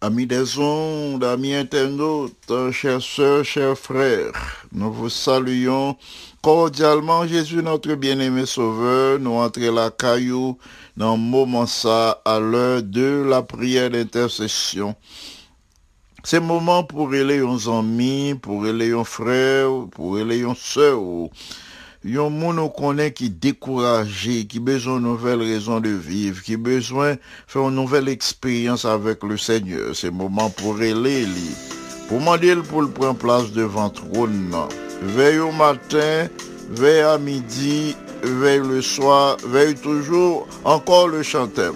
Amis des ondes, amis internautes, chers sœurs, chers frères, nous vous saluons cordialement Jésus notre bien-aimé Sauveur, nous entrons la caillou dans le moment ça à l'heure de la prière d'intercession. C'est moment pour aider nos amis, pour aider nos frères, pour aider nos sœurs. Yon moun nou konen qui découragé, qui besoin de nouvelles raisons de vivre, qui besoin de faire une nouvelle expérience avec le Seigneur. C'est moment pour lui. Pour demander pour le prendre place devant trône. Veille au matin, veille à midi, veille le soir, veille toujours, encore le chanteur.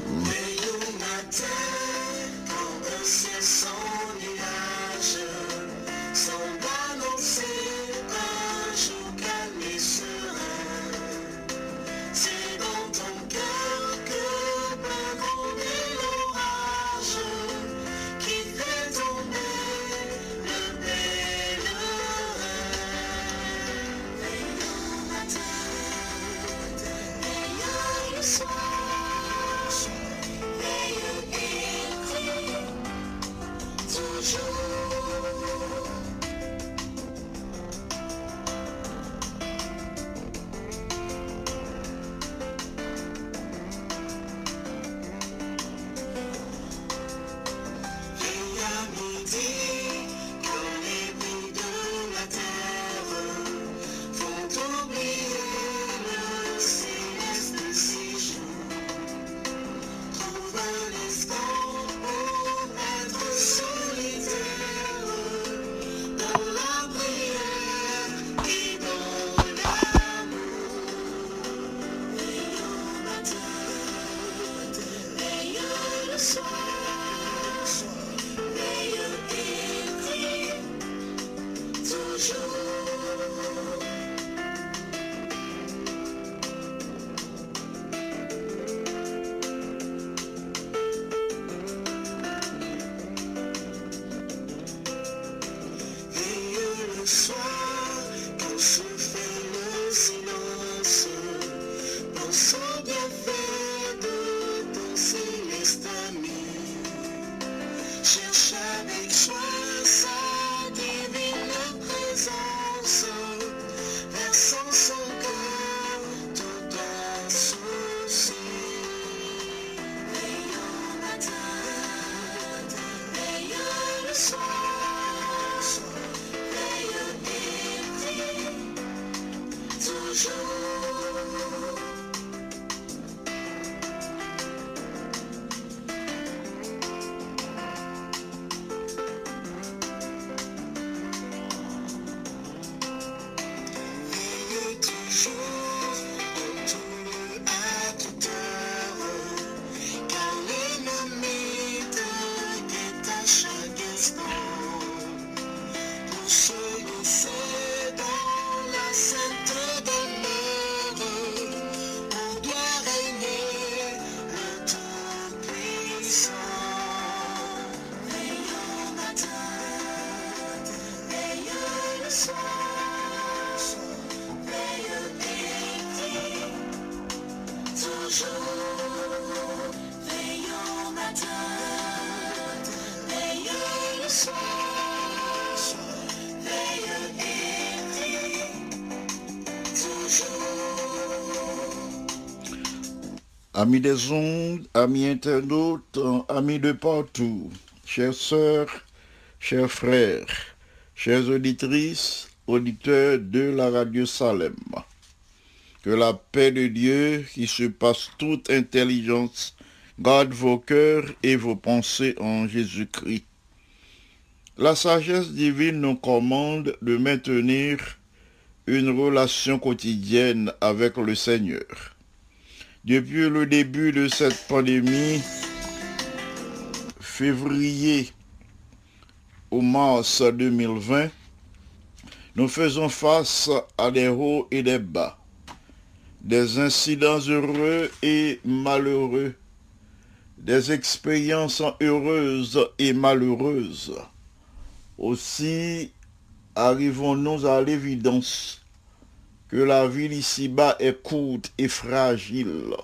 Amis des ondes, amis internautes, amis de partout, chères sœurs, chers frères, chères auditrices, auditeurs de la radio Salem. Que la paix de Dieu, qui surpasse toute intelligence, garde vos cœurs et vos pensées en Jésus-Christ. La sagesse divine nous commande de maintenir une relation quotidienne avec le Seigneur. Depuis le début de cette pandémie, février au mars 2020, nous faisons face à des hauts et des bas, des incidents heureux et malheureux, des expériences heureuses et malheureuses. Aussi arrivons-nous à l'évidence que la vie ici-bas est courte et fragile.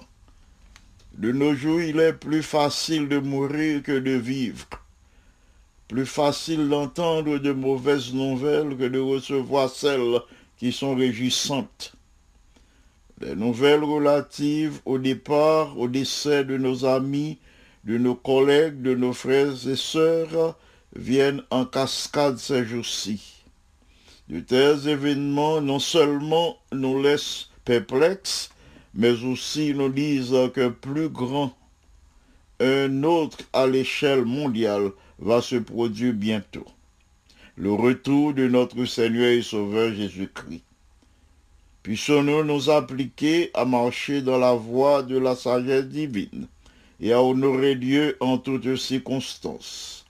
De nos jours, il est plus facile de mourir que de vivre. Plus facile d'entendre de mauvaises nouvelles que de recevoir celles qui sont réjouissantes. Les nouvelles relatives au départ, au décès de nos amis, de nos collègues, de nos frères et sœurs viennent en cascade ces jours-ci. De tels événements non seulement nous laissent perplexes, mais aussi nous disent qu'un plus grand, un autre à l'échelle mondiale va se produire bientôt. Le retour de notre Seigneur et Sauveur Jésus-Christ. Puissions-nous nous appliquer à marcher dans la voie de la sagesse divine et à honorer Dieu en toutes circonstances.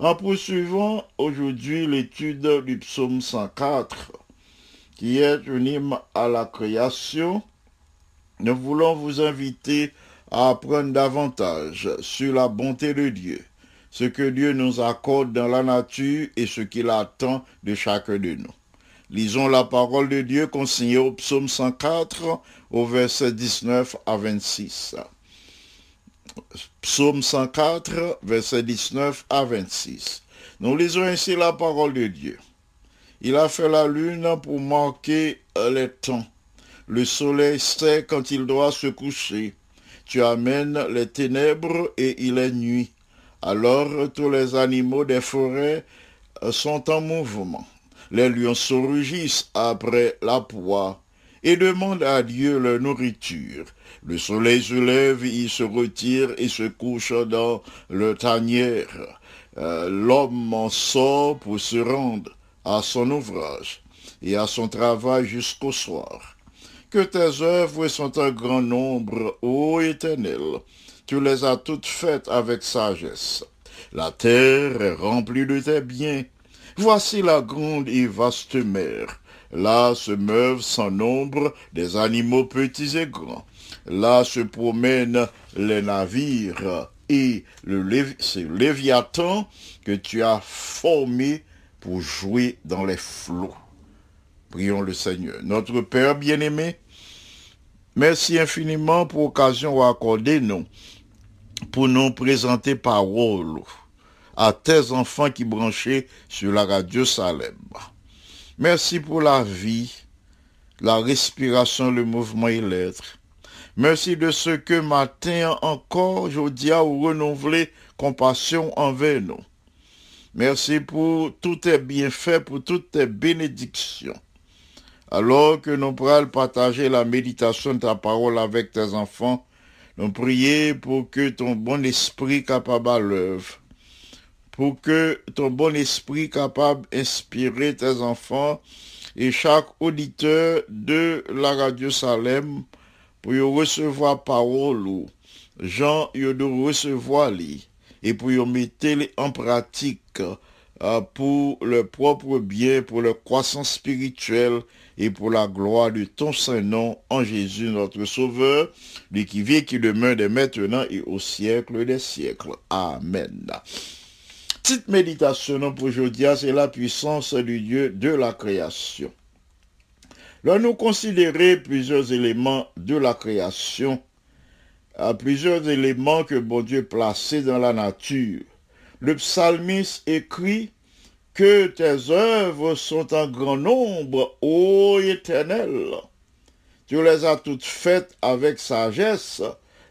En poursuivant aujourd'hui l'étude du psaume 104, qui est un hymne à la création, nous voulons vous inviter à apprendre davantage sur la bonté de Dieu, ce que Dieu nous accorde dans la nature et ce qu'il attend de chacun de nous. Lisons la parole de Dieu consignée au psaume 104 au verset 19 à 26. Psaume 104, verset 19 à 26. Nous lisons ainsi la parole de Dieu. Il a fait la lune pour marquer les temps. Le soleil sait quand il doit se coucher. Tu amènes les ténèbres et il est nuit. Alors tous les animaux des forêts sont en mouvement. Les lionceaux rugissent après la proie et demandent à Dieu leur nourriture. Le soleil se lève, il se retire et se couche dans le tanière. Euh, L'homme en sort pour se rendre à son ouvrage et à son travail jusqu'au soir. que tes œuvres sont un grand nombre, ô Éternel. Tu les as toutes faites avec sagesse. La terre est remplie de tes biens. Voici la grande et vaste mer. Là se meuvent sans nombre des animaux petits et grands. Là se promènent les navires et le c'est Léviathan que tu as formé pour jouer dans les flots. Prions le Seigneur. Notre Père bien-aimé, merci infiniment pour l'occasion accordée nous pour nous présenter parole à tes enfants qui branchaient sur la radio Salem. Merci pour la vie, la respiration, le mouvement et l'être. Merci de ce que matin encore, je dis à compassion envers nous. Merci pour tous tes bienfaits, pour toutes tes bénédictions. Alors que nous pourrons partager la méditation de ta parole avec tes enfants, nous prions pour que ton bon esprit capable à l'œuvre, pour que ton bon esprit capable d'inspirer tes enfants et chaque auditeur de la radio Salem pour recevoir parole Jean de recevoir li et pour y mettre les en pratique euh, pour le propre bien, pour le croissance spirituelle et pour la gloire de ton Saint-Nom en Jésus notre Sauveur, lui qui vit et qui demeure de maintenant et au siècle des siècles. Amen. Petite méditation pour aujourd'hui, c'est la puissance du Dieu de la création. Là, nous considérer plusieurs éléments de la création, à plusieurs éléments que bon Dieu placé dans la nature. Le psalmiste écrit que tes œuvres sont en grand nombre, ô Éternel. Tu les as toutes faites avec sagesse,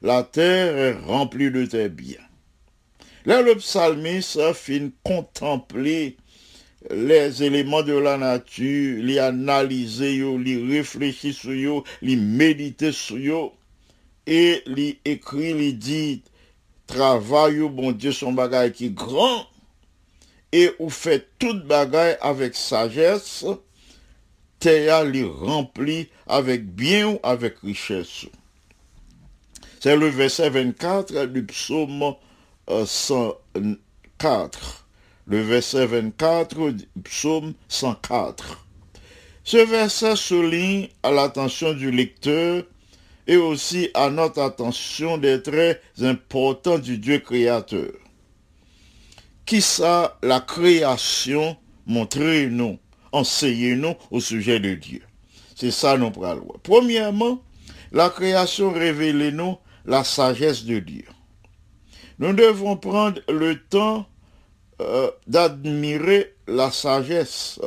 la terre est remplie de tes biens. Là, le psalmiste fin contempler les éléments de la nature, les analyser, les réfléchir sur yo, les méditer sur yo, et les écrit, les dit, travail, bon Dieu, son bagage qui est grand, et ou fait toute bagaille avec sagesse, terre li rempli avec bien ou avec richesse. C'est le verset 24 du psaume 104. Le verset 24 du psaume 104. Ce verset souligne à l'attention du lecteur et aussi à notre attention des traits importants du Dieu créateur. Qui ça la création montrer nous, enseigner nous au sujet de Dieu. C'est ça nous prenons. Premièrement, la création révèle nous la sagesse de Dieu. Nous devons prendre le temps euh, d'admirer la sagesse.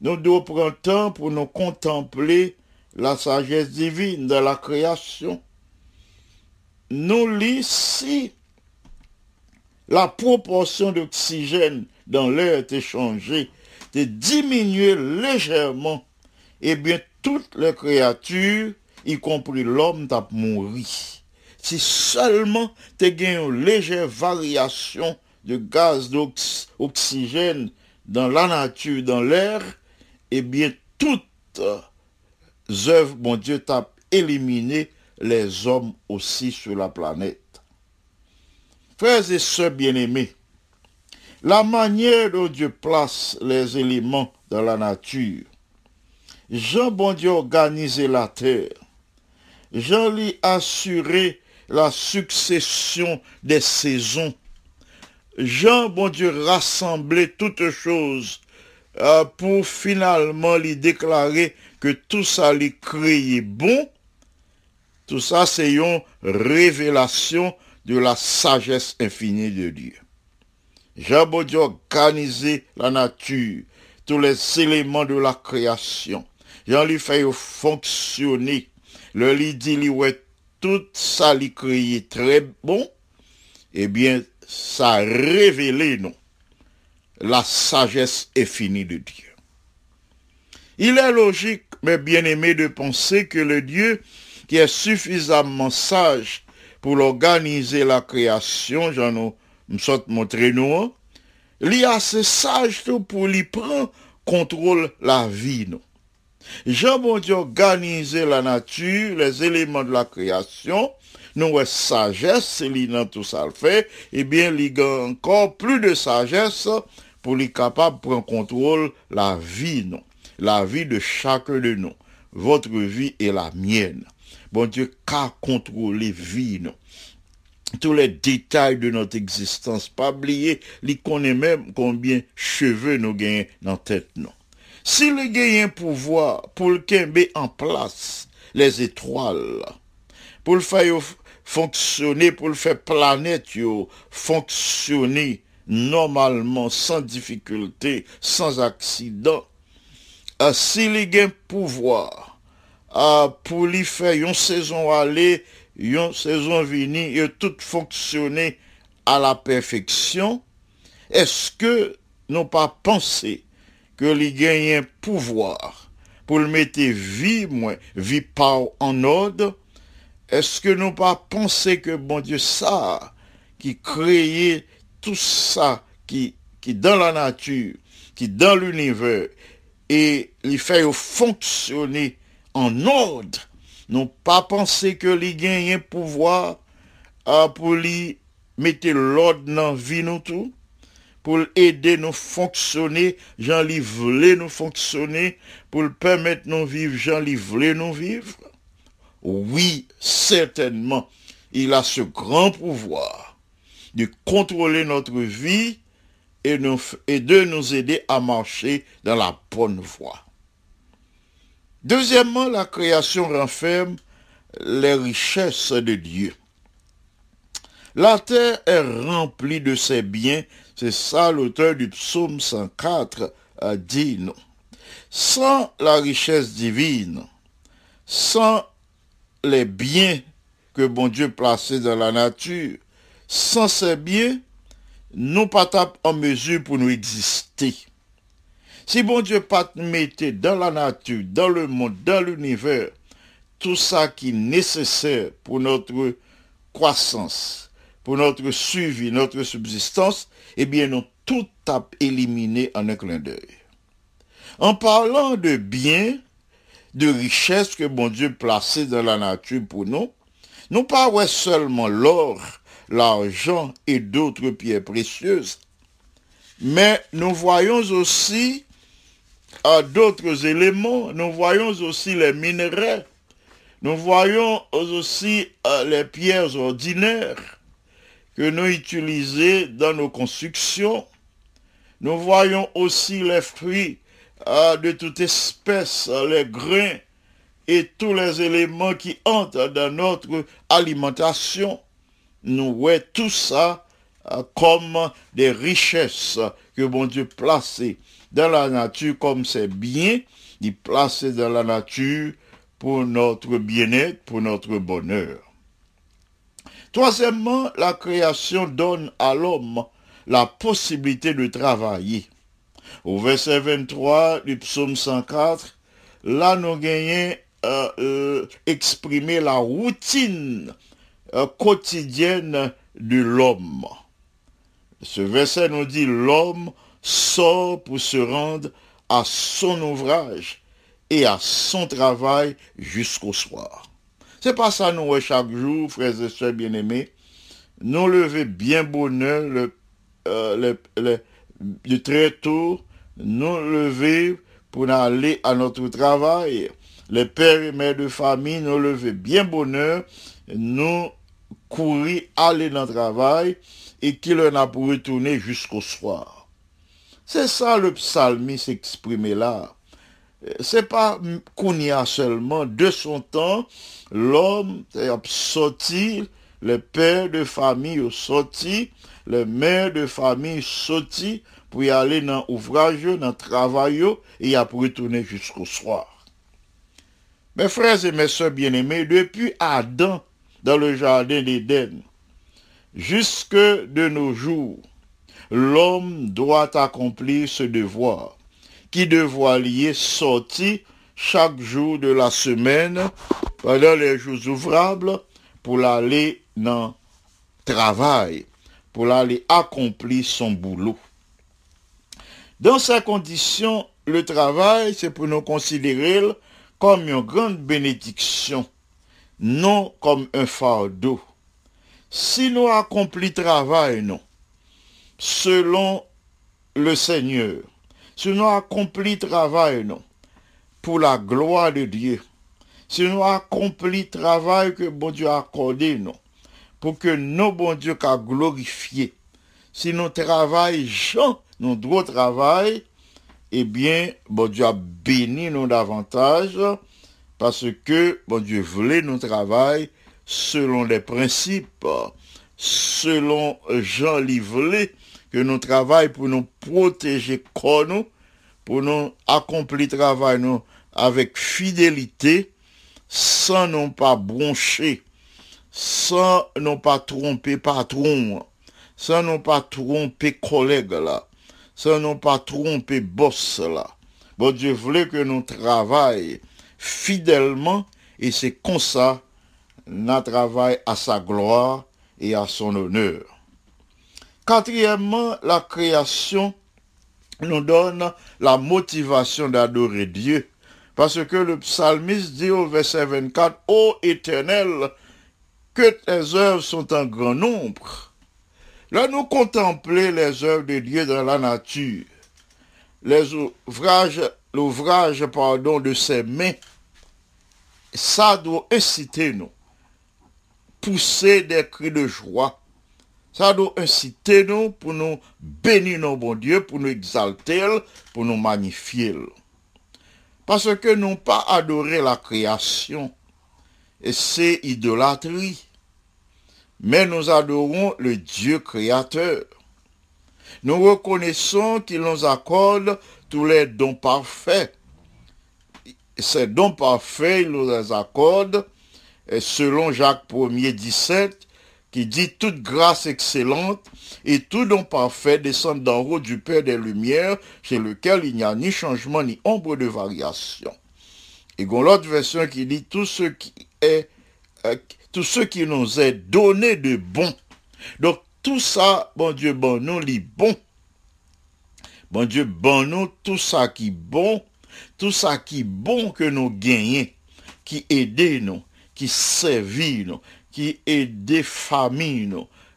Nous devons prendre le temps pour nous contempler la sagesse divine de la création. Nous ici, la proportion d'oxygène dans l'air est changée, de diminuer légèrement, et bien toutes les créatures, y compris l'homme, t'a mouru. Si seulement tu gagné une légère variation de gaz d'oxygène dans la nature, dans l'air, eh bien toutes œuvres, mon Dieu, t'a éliminé les hommes aussi sur la planète. Frères et sœurs bien-aimés, la manière dont Dieu place les éléments dans la nature, Jean bon Dieu organisé la terre, Jean lui assuré la succession des saisons, Jean bon Dieu rassemblé toutes choses euh, pour finalement lui déclarer que tout ça lui créé bon, tout ça c'est une révélation de la sagesse infinie de Dieu. Jean bon Dieu organisé la nature, tous les éléments de la création. Jean lui fait fonctionner. Le lui dit, tout ça lui très bon. Eh bien, ça a révélé, non, la sagesse infinie de Dieu. Il est logique, mais bien aimé, de penser que le Dieu qui est suffisamment sage pour organiser la création, j'en saute montrer nous, il est assez sage pour lui prendre contrôle la vie, non. Jean bon Dieu organisé la nature, les éléments de la création, nous ouais sagesse, li dans tout ça le fait, eh bien, a encore plus de sagesse pour les capable de prendre contrôle la vie, non. La vie de chacun de nous. Votre vie et la mienne. Bon Dieu, qu'a contrôler vie, non tous les détails de notre existence. Pas oublier, il connaît même combien cheveux nous gagnons dans la tête, non. Si le gagne un pouvoir pour le kembe en place les étoiles, pour le faire fonctionner, pour le faire planète fonctionner normalement, sans difficulté, sans accident, euh, si le gagne pouvoir euh, pour lui faire une saison aller, une saison venir, et tout fonctionner à la perfection, est-ce que nous pas pensé que li un pouvoir pour le mettre vie moins, vie pas en ordre, est-ce que nous pas pensé que bon Dieu ça, qui créait tout ça qui, qui dans la nature, qui dans l'univers, et il fait fonctionner en ordre, non pas penser que li gagne un pouvoir pour lui mettre l'ordre dans la vie nous tout, pour aider nous fonctionner, Jean li voulait nous fonctionner, pour permettre nous vivre, Jean li voulait nous vivre. Oui, certainement, il a ce grand pouvoir de contrôler notre vie et de nous aider à marcher dans la bonne voie. Deuxièmement, la création renferme les richesses de Dieu. La terre est remplie de ses biens, c'est ça l'auteur du psaume 104 a dit non. Sans la richesse divine, sans les biens que bon Dieu placé dans la nature, sans ces biens, nous pas en mesure pour nous exister. Si bon Dieu pas mettait dans la nature, dans le monde, dans l'univers, tout ça qui est nécessaire pour notre croissance, pour notre suivi, notre subsistance, eh bien, nous tout a éliminé en un clin d'œil. En parlant de biens, de richesses que bon Dieu placé dans la nature pour nous, nous pas seulement l'or, l'argent et d'autres pierres précieuses, mais nous voyons aussi d'autres éléments, nous voyons aussi les minerais, nous voyons aussi euh, les pierres ordinaires que nous utilisons dans nos constructions. Nous voyons aussi les fruits euh, de toute espèce, les grains et tous les éléments qui entrent dans notre alimentation. Nous voyons tout ça euh, comme des richesses que bon Dieu placé dans la nature comme ses biens, il placé dans la nature pour notre bien-être, pour notre bonheur. Troisièmement, la création donne à l'homme la possibilité de travailler. Au verset 23 du psaume 104, là nous gagnons euh, euh, exprimer la routine euh, quotidienne de l'homme. Ce verset nous dit l'homme sort pour se rendre à son ouvrage et à son travail jusqu'au soir. C'est pas ça nous ouais, chaque jour, frères et sœurs bien-aimés. Nous lever bien bonheur le, euh, le, le- lever pour aller à notre travail. Les pères et mères de famille nous lever bien bonheur, nous courir, aller dans le travail et qu'il en a pour retourner jusqu'au soir. C'est ça le psalmiste exprimé là. C'est pas Kounia seulement, de son temps, l'homme est sorti, les pères de famille ont sorti, les mères de famille sorti pour y aller dans l'ouvrage, dans le travail, et y a pour retourner jusqu'au soir. Mes frères et mes soeurs bien-aimés, depuis Adam dans le jardin d'Éden, jusque de nos jours, l'homme doit accomplir ce devoir, qui devoir lier sortir chaque jour de la semaine pendant les jours ouvrables pour aller dans travail, pour aller accomplir son boulot. Dans ces conditions, le travail, c'est pour nous considérer comme une grande bénédiction, non comme un fardeau. Si nous accomplis travail, non, selon le Seigneur, si nous accomplis travail, pour la gloire de Dieu, si nous accomplis travail que bon Dieu a accordé, pour que nos bon Dieu qu'a glorifié, si nous travaillons, gens, nous droit travail, eh bien, bon Dieu a béni nous davantage, parce que bon Dieu voulait nous travailler selon les principes, selon Jean lui voulait que nous travaillons pour nous protéger nous, pour nous accomplir travail avec fidélité, sans non pas broncher, sans non pas tromper patron, sans non pas tromper collègue là, sans non pas tromper boss là. Bon Dieu voulait que nous travaillions fidèlement et c'est comme ça nous travaillons à sa gloire et à son honneur. Quatrièmement, la création nous donne la motivation d'adorer Dieu. Parce que le psalmiste dit au verset 24, Ô éternel, que tes œuvres sont en grand nombre. Là, nous contemplons les œuvres de Dieu dans la nature, les ouvrages, l'ouvrage, pardon, de ses mains, ça doit inciter nous, pousser des cris de joie. Ça doit inciter nous pour nous bénir nos bon Dieu, pour nous exalter, pour nous magnifier. Parce que nous pas adorer la création, et c'est idolâtrie. Mais nous adorons le Dieu créateur. Nous reconnaissons qu'il nous accorde tous les dons parfaits. Ces dons parfaits, il nous les accorde et selon Jacques 1er 17, qui dit toute grâce excellente et tout don parfait descend d'en haut du Père des Lumières, chez lequel il n'y a ni changement ni ombre de variation. Et l'autre version qui dit tout ce qui est, euh, tout ce qui nous est donné de bon. Donc tout ça, bon Dieu, bon nous, lit bon. Bon Dieu, bon nous, tout ça qui bon, tout ça qui bon que nous gagnons, qui aide nous, qui servit nous, qui aide des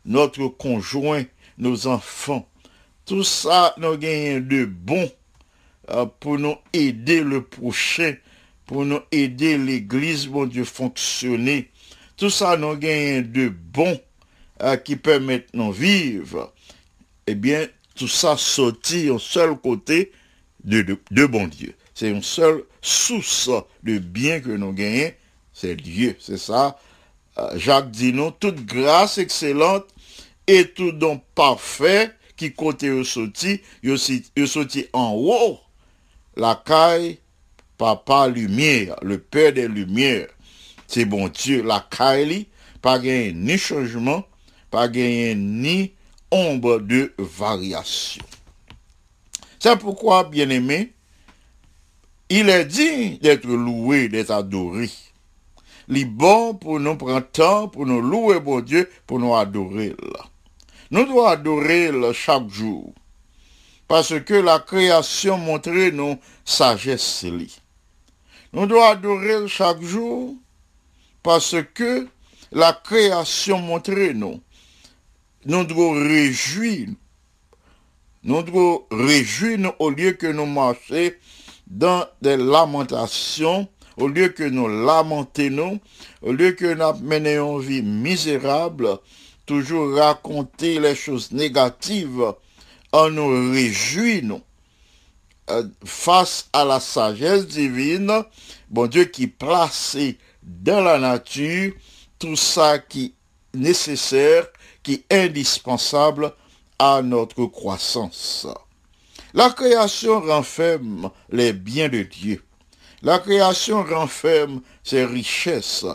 notre conjoint, nos enfants. Tout ça, nous gagnons de bon euh, pour nous aider le prochain, pour nous aider l'église, bon Dieu, fonctionner. Tout ça, nous gagnons de bon euh, qui permettent nous vivre. Eh bien, tout ça sortit au seul côté de, de, de bon Dieu. C'est une seule source de bien que nous gagnons, c'est Dieu. C'est ça. Euh, Jacques dit toute grâce excellente et tout don parfait qui côté au sorti, il sorti en haut, la caille, papa lumière, le père des lumières. C'est bon Dieu, la caille, pas gagné ni changement, pas gagné ni ombre de variation. C'est pourquoi, bien aimé, il est dit d'être loué, d'être adoré. Est bon pour nous prendre temps, pour nous louer bon Dieu, pour nous adorer. Nous devons adorer chaque jour. Parce que la création montre nous sagesse. Nous devons adorer chaque jour parce que la création montre nous. Nous devons réjouir. Nous devons réjouir au lieu que nous marchions dans des lamentations, au lieu que nous lamentons, au lieu que nous menions une vie misérable, toujours raconter les choses négatives, en nous réjouissant euh, face à la sagesse divine, bon Dieu qui placé dans la nature tout ça qui est nécessaire, qui est indispensable à notre croissance. La création renferme les biens de Dieu. La création renferme ses richesses.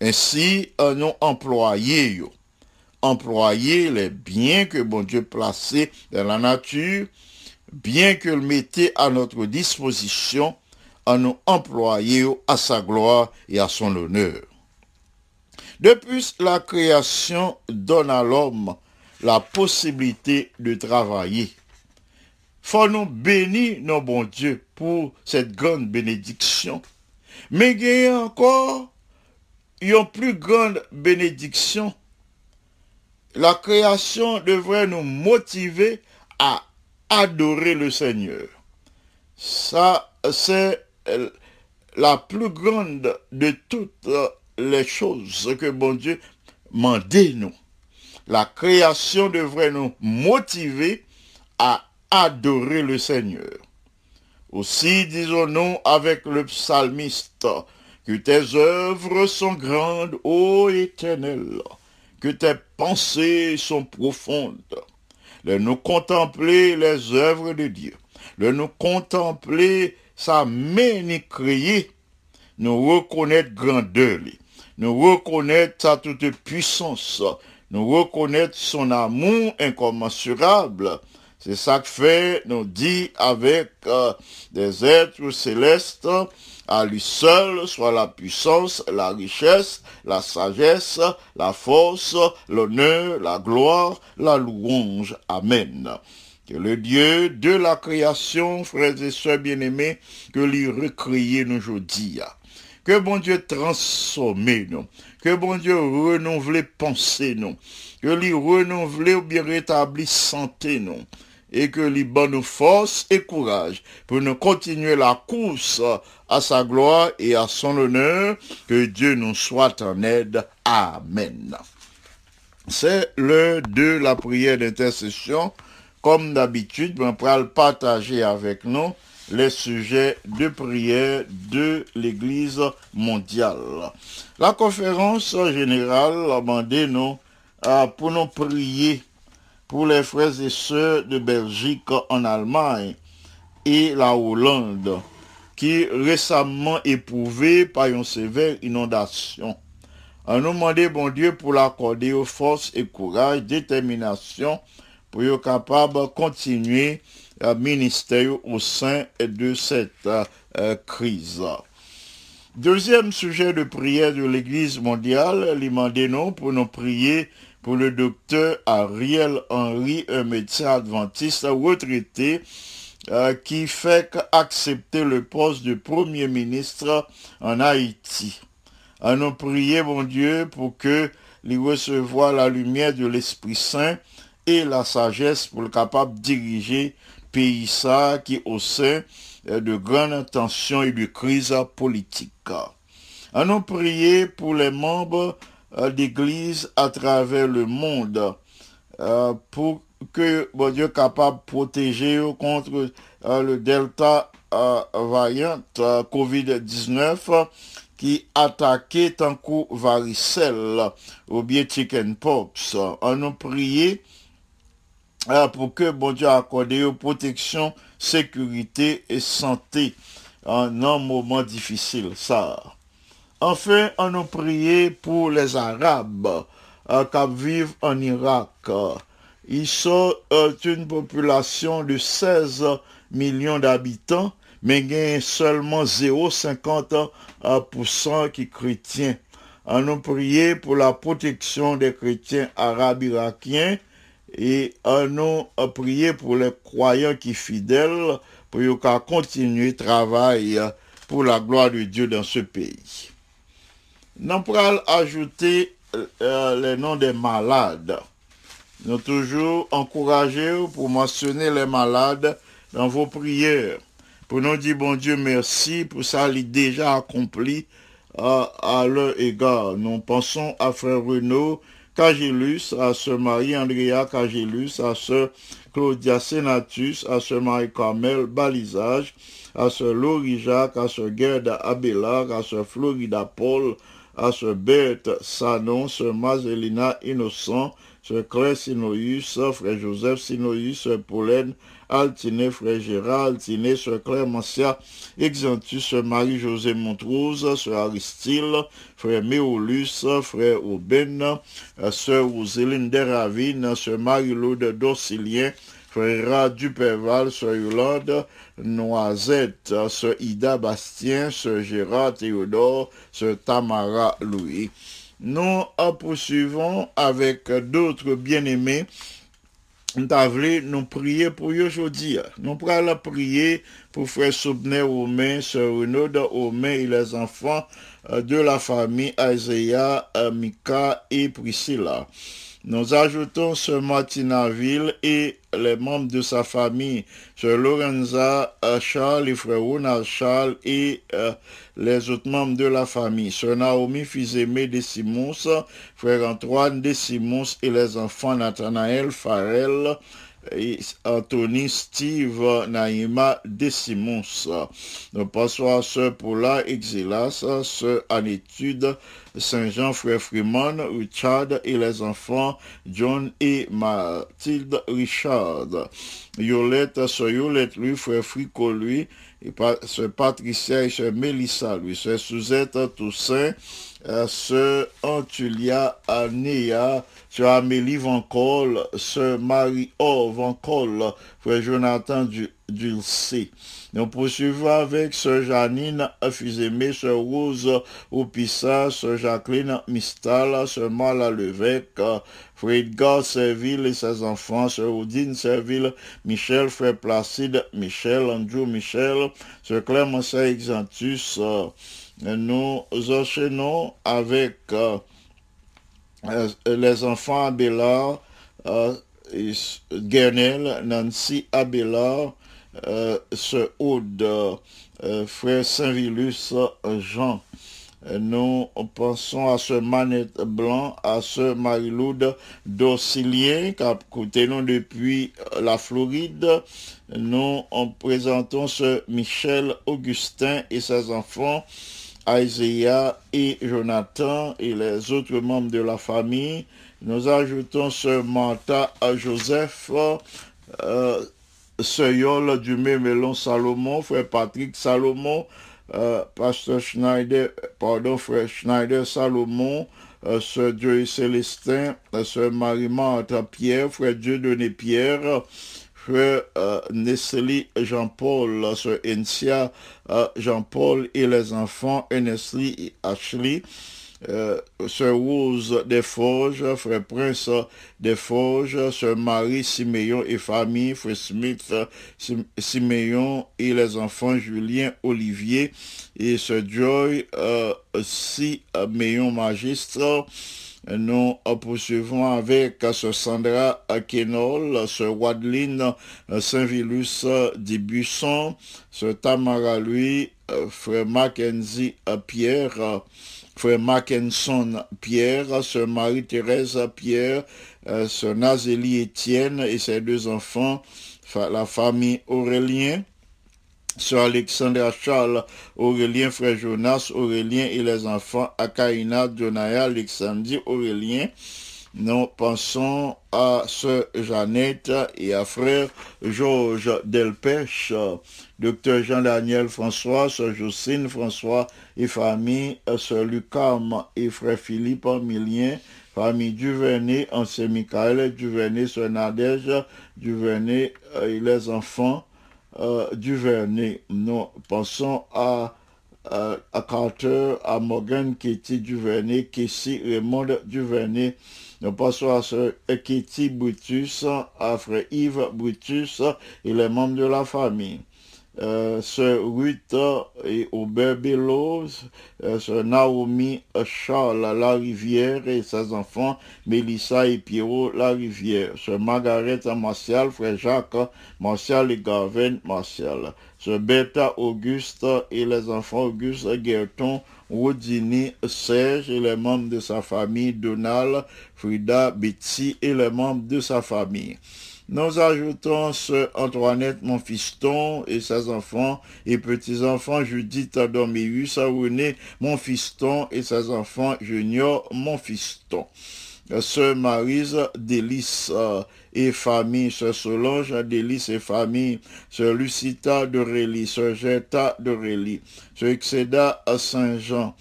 Ainsi, nous employés, employer les biens que bon Dieu placé dans la nature, bien que le mettait à notre disposition, en nous employer à sa gloire et à son honneur. De plus, la création donne à l'homme la possibilité de travailler. Faut nous bénir, nos bon Dieu, pour cette grande bénédiction. Mais il y a encore une plus grande bénédiction. La création devrait nous motiver à adorer le Seigneur. Ça, c'est la plus grande de toutes les choses que bon Dieu m'a dit nous. La création devrait nous motiver à adorer le Seigneur. Aussi disons-nous avec le psalmiste que tes œuvres sont grandes, ô Éternel, que tes pensées sont profondes. De nous contempler les œuvres de Dieu, de nous contempler sa créée, nous reconnaître grandeur, nous reconnaître sa toute puissance, nous reconnaître son amour incommensurable. C'est ça que fait, nous dit avec euh, des êtres célestes, à lui seul soit la puissance, la richesse, la sagesse, la force, l'honneur, la gloire, la louange. Amen. Que le Dieu de la création, frères et sœurs bien-aimés, que lui recréer nous aujourd'hui. Que bon Dieu transforme nous. Que bon Dieu renouvelle pensée nous. Que lui renouvelle ou bien rétablir santé nous et que lui bonne force et courage pour nous continuer la course à sa gloire et à son honneur. Que Dieu nous soit en aide. Amen. C'est l'heure de la prière d'intercession. Comme d'habitude, on pourra le partager avec nous les sujets de prière de l'Église mondiale. La conférence générale a demandé pour nous prier pour les frères et sœurs de Belgique en Allemagne et la Hollande qui récemment éprouvés par une sévère inondation. On nous demandé, bon Dieu, pour l'accorder aux forces et courage, détermination, pour être capable de continuer à ministère au sein de cette euh, crise. Deuxième sujet de prière de l'Église mondiale, les non pour nous prier pour le docteur Ariel Henry, un médecin adventiste retraité, euh, qui fait accepter le poste de Premier ministre en Haïti. À nous prier, mon Dieu, pour que lui recevoir la lumière de l'Esprit Saint et la sagesse pour le capable de diriger pays ça qui au sein euh, de grandes tensions et de crises politiques. À nous prier pour les membres euh, d'église à travers le monde euh, pour que bon Dieu capable de protéger contre euh, le delta variant COVID-19 qui attaquait tant que varicelle ou bien chickenpox. On nous prié pour que bon Dieu accorde protection, sécurité et santé en un moment difficile. Ça. Enfin, on a prié pour les Arabes euh, qui vivent en Irak. Ils sont euh, une population de 16 millions d'habitants, mais a seulement 0,50% qui chrétiens. On a prié pour la protection des chrétiens arabes irakiens et on a prié pour les croyants qui fidèles pour qu'ils continuer travail pour la gloire de Dieu dans ce pays. Nous pourrons ajouter euh, les noms des malades. Nous toujours encourager pour mentionner les malades dans vos prières. Pour nous dire, bon Dieu, merci pour ça, il déjà accompli euh, à leur égard. Nous pensons à Frère Renaud Cagilus, à Sœur Marie-Andrea Cagilus, à Sœur Claudia Senatus, à Sœur Marie-Carmel Balisage, à Sœur Laurie Jacques, à Sœur Gerda Abelard, à Sœur Florida Paul, à ce Bête Sanon, ce Mazelina Innocent, ce Claire Sinoïus, frère Joseph Sinoïus, ce Pauline Altiné, frère Gérard Altiné, ce Claire Mancia Exantus, ce Marie-José Montrose, ce Aristide, frère Méolus, frère Aubaine, sœur Roseline Deravine, ce Marie-Laude Dorcilien, frère Duperval, ce Yolande, Noisette, ce Ida Bastien, ce Gérard Théodore, ce Tamara Louis. Nous poursuivons avec d'autres bien-aimés nous voulu nous prier pour aujourd'hui. Nous prenons prier pour frère Soubner Romain, sœur Renaud Romain et les enfants euh, de la famille Isaiah, Mika et Priscilla. Nous ajoutons Sœur Martinaville et les membres de sa famille, Sœur Lorenza euh, Charles et frère Ronald Charles et euh, les autres membres de la famille, Sœur Naomi Fils-Aimé de Simons, frère Antoine de Simons et les enfants Nathanaël Farrell, et Anthony Steve Naïma de Simons. Nous passons à Sœur Paula Exilas, Sœur en Saint-Jean, frère Freeman, Richard et les enfants John et Mathilde Richard. Yolette, Sœur Yolette, lui, frère Frico, lui, et Sœur Patricia et Sœur Mélissa, lui, Sœur Suzette Toussaint, Sœur Antulia Anéa, Sœur Amélie Van Col, Sœur Marie-Or Van Col, Frère Jonathan du, Dulcé. Nous poursuivons avec Sœur Janine Fils-Aimé, Sœur Rose Opissa, Sœur Jacqueline Mistal, Sœur Mala Levesque, Frère Edgar Serville et ses enfants, Sœur Odine Serville, Michel, Frère Placide Michel, Andrew Michel, Sœur Clémence Exantus, euh, nous enchaînons avec euh, euh, les enfants Abélard, euh, Guernel, Nancy Abélard, euh, Sœur Aude, frère Saint-Vilus Jean. Euh, Nous pensons à ce Manette Blanc, à ce Marie-Loude Docilien, qui a coûté nous depuis euh, la Floride. Nous en présentons ce Michel Augustin et ses enfants, Isaiah et Jonathan et les autres membres de la famille. Nous ajoutons ce Martha à Joseph, euh, ce Yol du Mémelon Salomon, frère Patrick Salomon, euh, pasteur Schneider, pardon, frère Schneider Salomon, euh, sœur Dieu Célestin, euh, sœur Marie-Marthe Pierre, frère Dieu Donné Pierre, frère euh, Nestlé Jean-Paul, sœur Encia Jean-Paul et les enfants Ernestly et Ashley, euh, sœur Rose Desforges, frère Prince Desforges, sœur Marie Siméon et famille, frère Smith euh, Sim- Siméon et les enfants Julien Olivier et sœur Joy euh, Siméon Magistre. Nous euh, poursuivons avec euh, ce Sandra Kenol, ce Wadeline euh, Saint-Vilus euh, Dibusson, ce Tamara lui, euh, frère Mackenzie euh, Pierre, euh, frère Mackenson Pierre, sœur Marie-Thérèse Pierre, euh, sœur Nazélie Étienne et ses deux enfants, fa- la famille Aurélien, Sœur Alexandra Charles, Aurélien, frère Jonas, Aurélien et les enfants Akaina, Jonaya, Alexandrie, Aurélien. Nous pensons à Sœur Jeannette et à frère Georges Delpech, Docteur Jean-Daniel François, Sœur Jocelyne François et famille, Sœur Lucam et frère Philippe Milien, famille Duvernay, ancien Michael Duvernay, Sœur Nadège Duvernay euh, et les enfants euh, Duvernay. Nous pensons à, à, à Carter, à Morgan Kitty Duvernay, Kessie Raymond Duvernay. Nous passons à ce Kitty Brutus, à frère Yves Brutus et les membres de la famille. Euh, Sœur Ruth et Aubert Bellows, euh, Sœur Naomi Charles Larivière et ses enfants, Mélissa et Pierrot Larivière, Sœur Margaret Martial, Frère Jacques Martial et Garvin Martial, Bertha Auguste et les enfants Auguste Guerton, Rodini, Serge et les membres de sa famille, Donald, Frida, Betsy et les membres de sa famille. Nous ajoutons ce Antoinette, mon fiston, et ses enfants et petits-enfants, Judith Dormius, René, mon fiston, et ses enfants, Junior, mon fiston. Sœur Marise Délice euh, et famille, Sœur Solange Délice et famille, Sœur Lucita de Rély, Sœur Jetta de Rély, Sœur Excéda à Saint-Jean,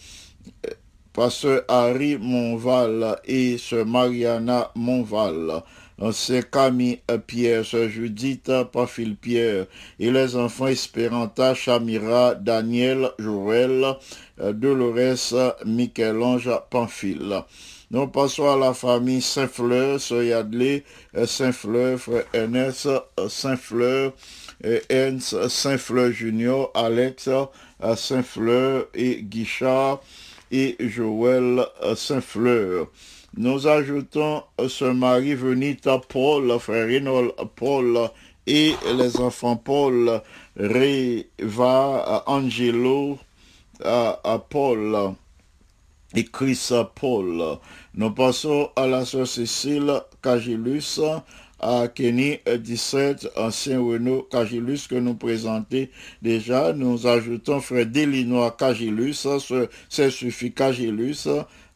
euh, Pasteur Harry Monval et Sœur Mariana Monval, euh, Sœur Camille euh, Pierre, Sœur Judith Pafil Pierre et les enfants Espéranta, Chamira, Daniel, Joël, euh, Dolores, Michel-Ange Pamphile. Nous passons à la famille Saint-Fleur, Sœur euh, Saint-Fleur, Frère Ernest, euh, Saint-Fleur, euh, Ernst Saint-Fleur Junior, Alex euh, Saint-Fleur et Guichard et Joël euh, Saint-Fleur. Nous ajoutons euh, ce mari Venita Paul, frère Reynold Paul et les enfants Paul, Reva, euh, Angelo, euh, euh, Paul et Chris Paul. Nous passons à la sœur Cécile Cagilus, à Kenny 17, ancien Renault Cagilus que nous présentons déjà. Nous ajoutons frère Delinois Cagilus, c'est suffit Cagilus,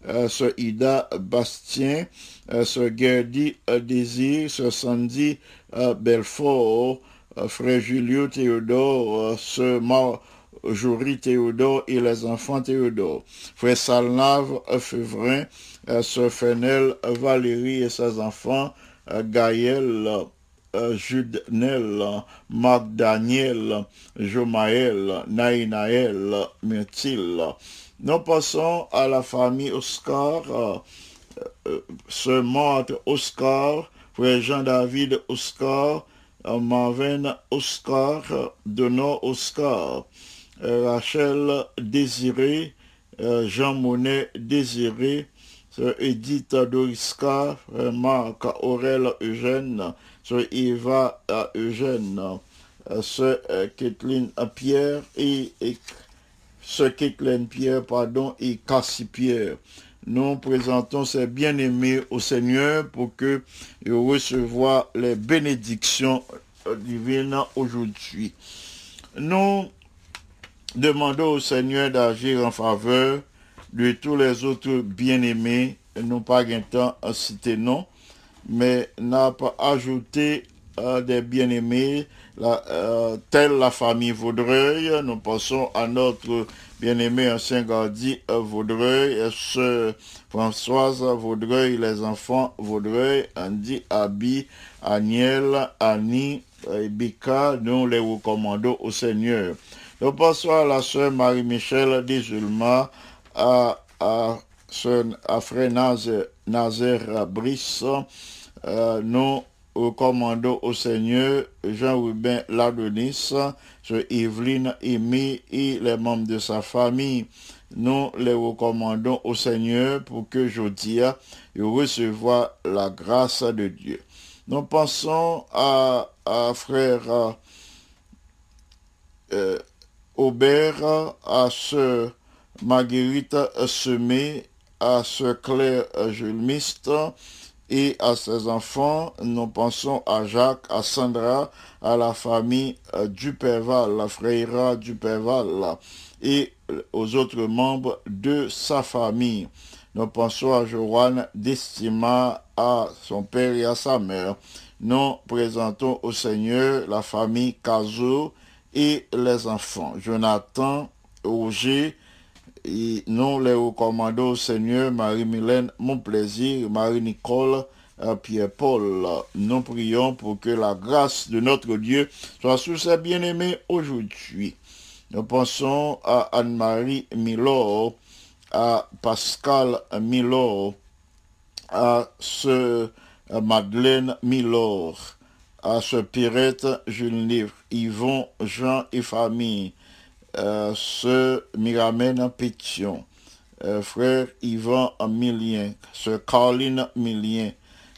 euh, sœur Ida Bastien, euh, sœur Gerdy euh, Désir, sœur Sandy Belfort, frère Julio Théodore, sœur Marjorie Théodore et les enfants Théodore, frère Salnave Févrin, euh, sœur Fenel Valérie et ses enfants, euh, Gaël, euh, Judenel, euh, Marc Daniel, Jomaël, Naïnaël, Myrtille. Nous passons à la famille Oscar, ce martre Oscar, frère Jean-David Oscar, Marvin Oscar, Donor Oscar, Rachel Désiré, euh, Jean Monnet Désiré, Edith Doriska, frère Marc Aurel Eugène, Eva euh, Eugène, euh, Sœur euh, Kathleen Pierre et, Kathleen Pierre, pardon, et Cassie Pierre. Nous présentons ces bien-aimés au Seigneur pour que recevoir les bénédictions euh, divines aujourd'hui. Nous demandons au Seigneur d'agir en faveur de tous les autres bien-aimés, non pas un temps à citer non, mais n'a pas ajouté des bien-aimés, euh, telle la famille Vaudreuil. Nous passons à notre bien-aimé ancien gardien euh, Vaudreuil, sœur Françoise Vaudreuil, les enfants Vaudreuil, Andy, Abi, Aniel, Annie, Bika, nous les recommandons au Seigneur. Nous passons à la sœur Marie-Michel Desulma, à, à, frère Nazaire, Nazaire Brice, euh, nous recommandons au Seigneur Jean-Rubin Ladonis, sœur Evelyne Aimé et les membres de sa famille. Nous les recommandons au Seigneur pour que Jodia recevoir la grâce de Dieu. Nous pensons à, à frère euh, Aubert, à sœur Marguerite Semé, à sœur Claire Julmiste et à ses enfants. Nous pensons à Jacques, à Sandra, à la famille euh, Duperval, la frère Duperval et aux autres membres de sa famille. Nous pensons à Joanne d'Estima, à son père et à sa mère. Nous présentons au Seigneur la famille Cazo et les enfants. Jonathan, Roger, et nous les recommandons Seigneur, Marie-Mylène, mon plaisir, Marie-Nicole, euh, Pierre-Paul. Nous prions pour que la grâce de notre Dieu soit sur ses bien-aimés aujourd'hui. Nous pensons à Anne-Marie Milor, à Pascal Milor, à ce Madeleine Milor, à ce Pirette Jules Yvon, Jean et famille, euh, ce Miramène Pétion, euh, frère Yvan Milien, ce Caroline Milien,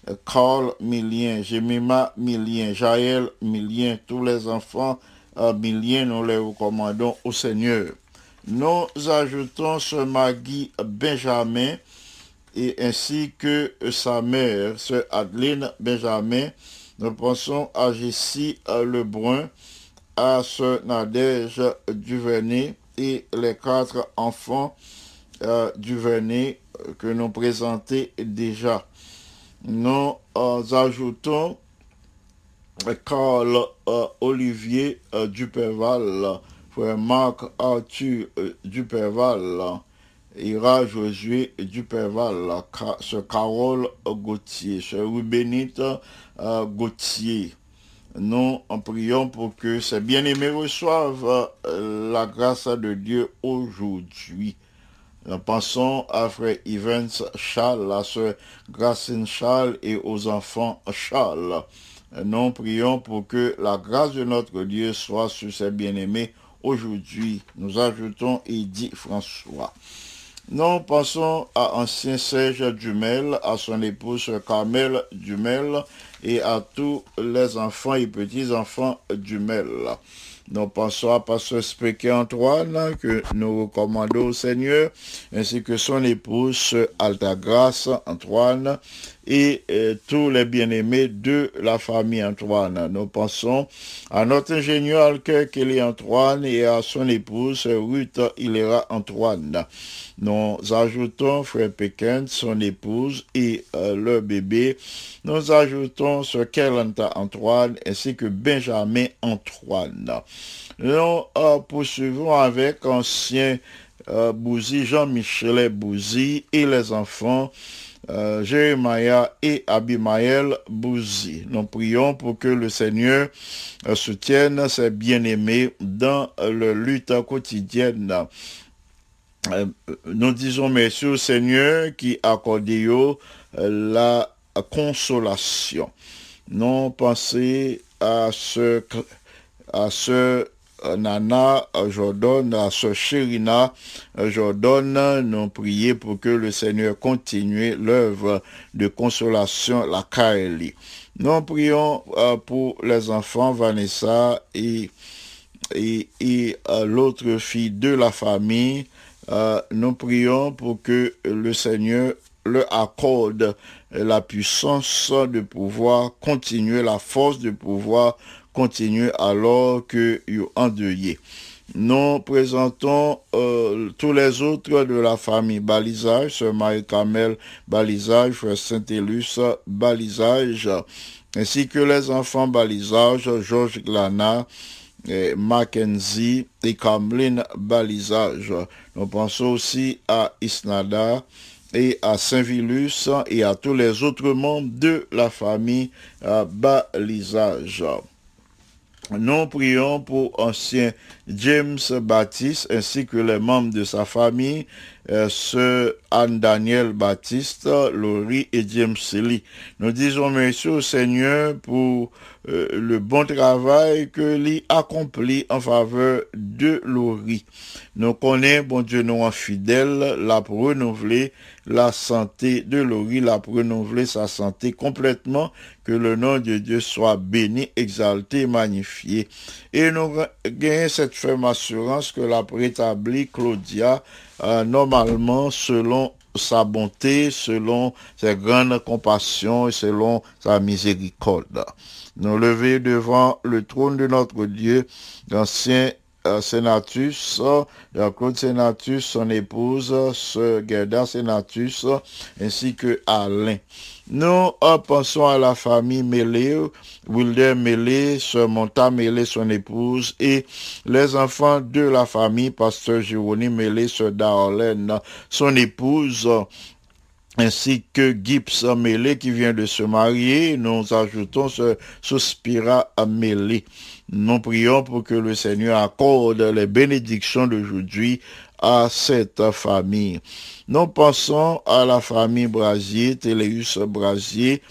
euh, Carl Milien, Jemima Milien, Jaël Milien, tous les enfants Milien, nous les recommandons au Seigneur. Nous ajoutons ce Maggie Benjamin et ainsi que sa mère, ce Adeline Benjamin. Nous pensons à Jessie Lebrun, à ce Nadège Duvernay et les quatre enfants euh, Duvernay que nous présentons déjà. Nous euh, ajoutons Carl euh, Olivier euh, Duperval, frère Marc Arthur Duperval, Ira Josué Duperval, ce Carole Gauthier, ce Rubénite euh, Gauthier. Nous en prions pour que ces bien-aimés reçoivent euh, la grâce de Dieu aujourd'hui. Nous pensons à frère Evans Charles, à sœur Gracine Charles et aux enfants Charles. Nous prions pour que la grâce de notre Dieu soit sur ses bien-aimés aujourd'hui. Nous ajoutons Edith François. Nous pensons à ancien Serge Dumel, à son épouse Carmel Dumel et à tous les enfants et petits-enfants Dumel. Nous pensons à Pasteur Spéquet Antoine, que nous recommandons au Seigneur, ainsi que son épouse Altagrace Antoine et euh, tous les bien-aimés de la famille Antoine. Nous pensons à notre ingénieur Alker Kelly Antoine et à son épouse Ruth Hilera Antoine. Nous ajoutons Frère Pékin, son épouse et euh, leur bébé. Nous ajoutons ce Kelanta Antoine ainsi que Benjamin Antoine. Nous euh, poursuivons avec ancien euh, Bouzy, Jean-Michel Bouzy et les enfants euh, Jérémia et Abimaël Bouzy. Nous prions pour que le Seigneur euh, soutienne ses bien-aimés dans leur lutte quotidienne. Euh, nous disons merci au Seigneur qui accorde la consolation. Nous pensons à ce, à ce Nana euh, Jordan, à ce Chérina euh, Jordan, nous prions pour que le Seigneur continue l'œuvre de consolation, la Kaeli. Nous prions euh, pour les enfants Vanessa et, et, et euh, l'autre fille de la famille. Euh, nous prions pour que le Seigneur leur accorde la puissance de pouvoir continuer, la force de pouvoir continuer alors que vous endeuillés. Nous présentons euh, tous les autres de la famille Balisage, Sœur Marie-Camel Balisage, Frère Saint-Élus Balisage, ainsi que les enfants Balisage, Georges Glana, et Mackenzie et Cameline Balisage. Nous pensons aussi à Isnada et à Saint-Vilus et à tous les autres membres de la famille euh, Balisage. Nous prions pour ancien James Baptiste ainsi que les membres de sa famille, euh, ce Anne-Daniel Baptiste, Laurie et James Lee. Nous disons merci au Seigneur pour euh, le bon travail que lui accompli en faveur de Laurie. Nous connaissons, bon Dieu, nous en fidèle, l'a renouvelé la santé de Laurie, l'a renouvelé sa santé complètement, que le nom de Dieu soit béni, exalté, magnifié. Et nous gagnons cette ferme assurance que l'a rétabli Claudia, euh, normalement, selon sa bonté, selon sa grande compassion et selon sa miséricorde. Nous lever devant le trône de notre Dieu, l'ancien euh, Sénatus, euh, Claude Sénatus, son épouse, ce Gerda Sénatus, ainsi que Alain. Nous euh, pensons à la famille Mélé, Wilder Mélé, Sœur Monta Mélé, son épouse, et les enfants de la famille, Pasteur Jérôme Mélé, Sœur Darlene, son épouse, ainsi que Gibbs Mélé qui vient de se marier. Nous ajoutons ce Suspira Mélé. Nous prions pour que le Seigneur accorde les bénédictions d'aujourd'hui à cette famille. Nous pensons à la famille Brasier, Téléus Brasier,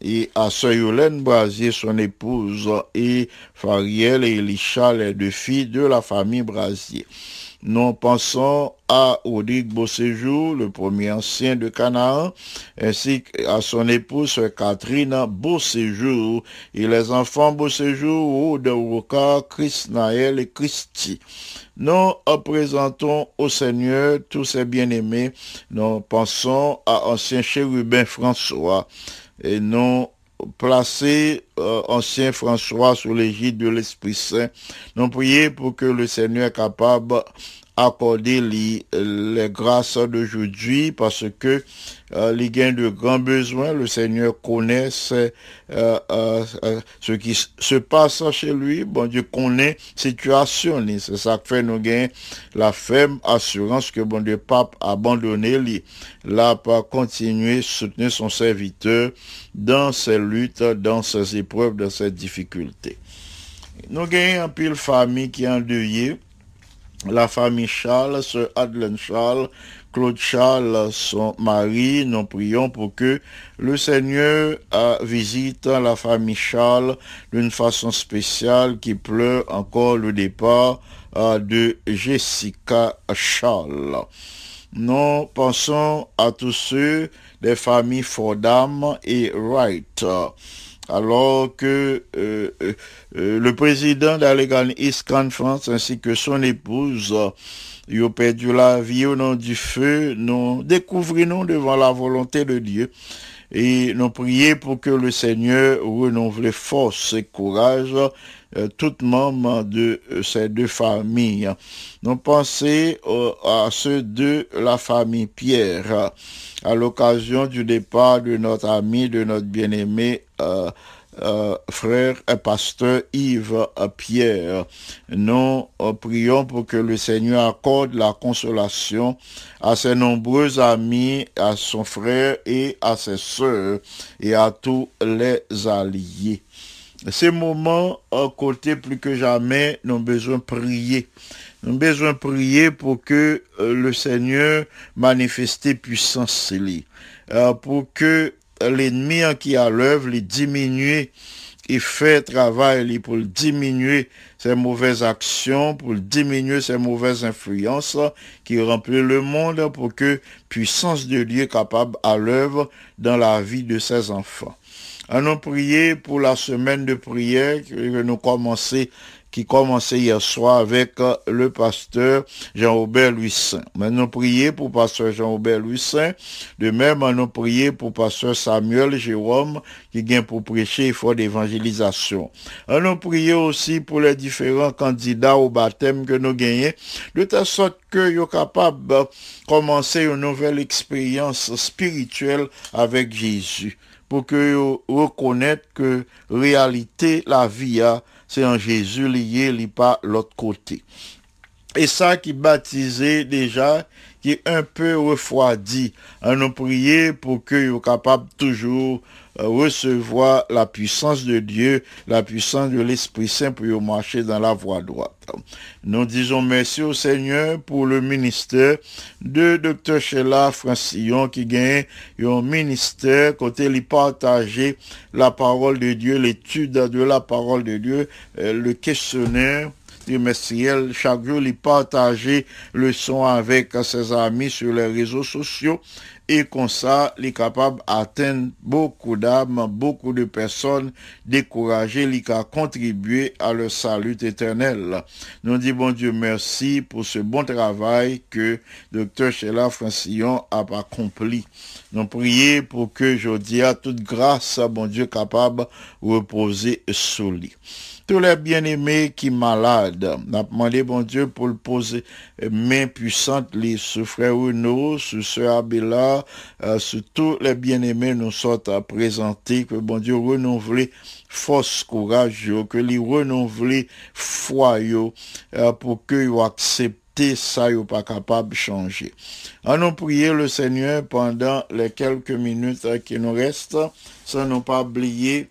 et à Sœur Yolène Brasier, son épouse, et Fariel et Elisha, les deux filles de la famille Brasier. Nous pensons à Rodrigue Beauséjour, le premier ancien de Canaan, ainsi qu'à son épouse Catherine Beauséjour et les enfants Beauséjour, Aude Roca, Chris Naël et Christy. Nous présentons au Seigneur tous ses bien-aimés. Nous pensons à ancien chérubin François et nous placer euh, ancien François sous l'égide de l'Esprit Saint. Nous prions pour que le Seigneur est capable accorder les, les grâces d'aujourd'hui parce que euh, les gains de grands besoins, le Seigneur connaît ce, euh, euh, euh, ce qui se passe chez lui. Bon Dieu connaît situation. C'est ça que fait nous gagner la ferme assurance que bon Dieu pape abandonné lui. Là, pas continuer soutenir son serviteur dans ses luttes, dans ses épreuves, dans ses difficultés. Nous gagnons un pile famille qui est endeuillée la famille Charles, Sœur Madeleine Charles, Claude Charles, son mari, nous prions pour que le Seigneur visite la famille Charles d'une façon spéciale qui pleure encore le départ euh, de Jessica Charles. Nous pensons à tous ceux des familles Fordham et Wright. Alors que euh, euh, euh, le président d'Allegheny East Conference ainsi que son épouse ils ont perdu la vie au nom du feu, nous découvrons devant la volonté de Dieu et nous prions pour que le Seigneur renouvelle force et courage euh, tout membre de ces deux familles. Nous pensons à ceux de la famille Pierre à l'occasion du départ de notre ami, de notre bien-aimé euh, euh, frère et pasteur Yves Pierre. Nous euh, prions pour que le Seigneur accorde la consolation à ses nombreux amis, à son frère et à ses sœurs et à tous les alliés. Ces moments, à côté plus que jamais, nous avons besoin de prier. Nous avons besoin de prier pour que euh, le Seigneur manifeste puissance pour que l'ennemi hein, qui à l'œuvre, les diminuer et fait travail pour diminuer ses mauvaises actions, pour diminuer ses mauvaises influences qui remplissent le monde pour que puissance de Dieu capable à l'œuvre dans la vie de ses enfants. Allons prier pour la semaine de prière que nous commençons qui commençait hier soir avec euh, le pasteur Jean-Aubert Louis Saint. Maintenant, prier pour pasteur Jean-Aubert Louis Saint. De même, nous prier pour pasteur Samuel Jérôme qui vient pour prêcher faut d'évangélisation. Nous prier aussi pour les différents candidats au baptême que nous gagnons, de telle sorte que sont capables de commencer une nouvelle expérience spirituelle avec Jésus pour que reconnaissent que réalité la vie a c'est en Jésus lié, li pas l'autre côté. Et ça qui baptisé déjà, qui est un peu refroidi. On nous prier pour que vous capable toujours recevoir la puissance de Dieu, la puissance de l'Esprit Saint pour marcher dans la voie droite. Nous disons merci au Seigneur pour le ministère de Dr. Sheila Francillon qui gagne un ministère côté lui partager la parole de Dieu, l'étude de la parole de Dieu, euh, le questionnaire trimestriel. Chaque jour, il partageait le son avec ses amis sur les réseaux sociaux. Et comme ça, il est capable d'atteindre beaucoup d'âmes, beaucoup de personnes découragées, il a contribué à leur salut éternel. Nous disons, bon Dieu, merci pour ce bon travail que Dr. Sheila Francillon a accompli. Nous prions pour que je dis à toute grâce, bon Dieu, capable de reposer sur lui tous les bien-aimés qui malades. N'a demandé, bon Dieu, pour le poser main puissante, les frère Renaud, sur sœur Abela, euh, tous les bien-aimés nous sont à présenter, que bon Dieu renouveler force, courage, que les renouveler foi, euh, pour que yo accepter ça, yo pas capable de changer. Allons prier le Seigneur pendant les quelques minutes euh, qui nous restent, sans ne pas oublier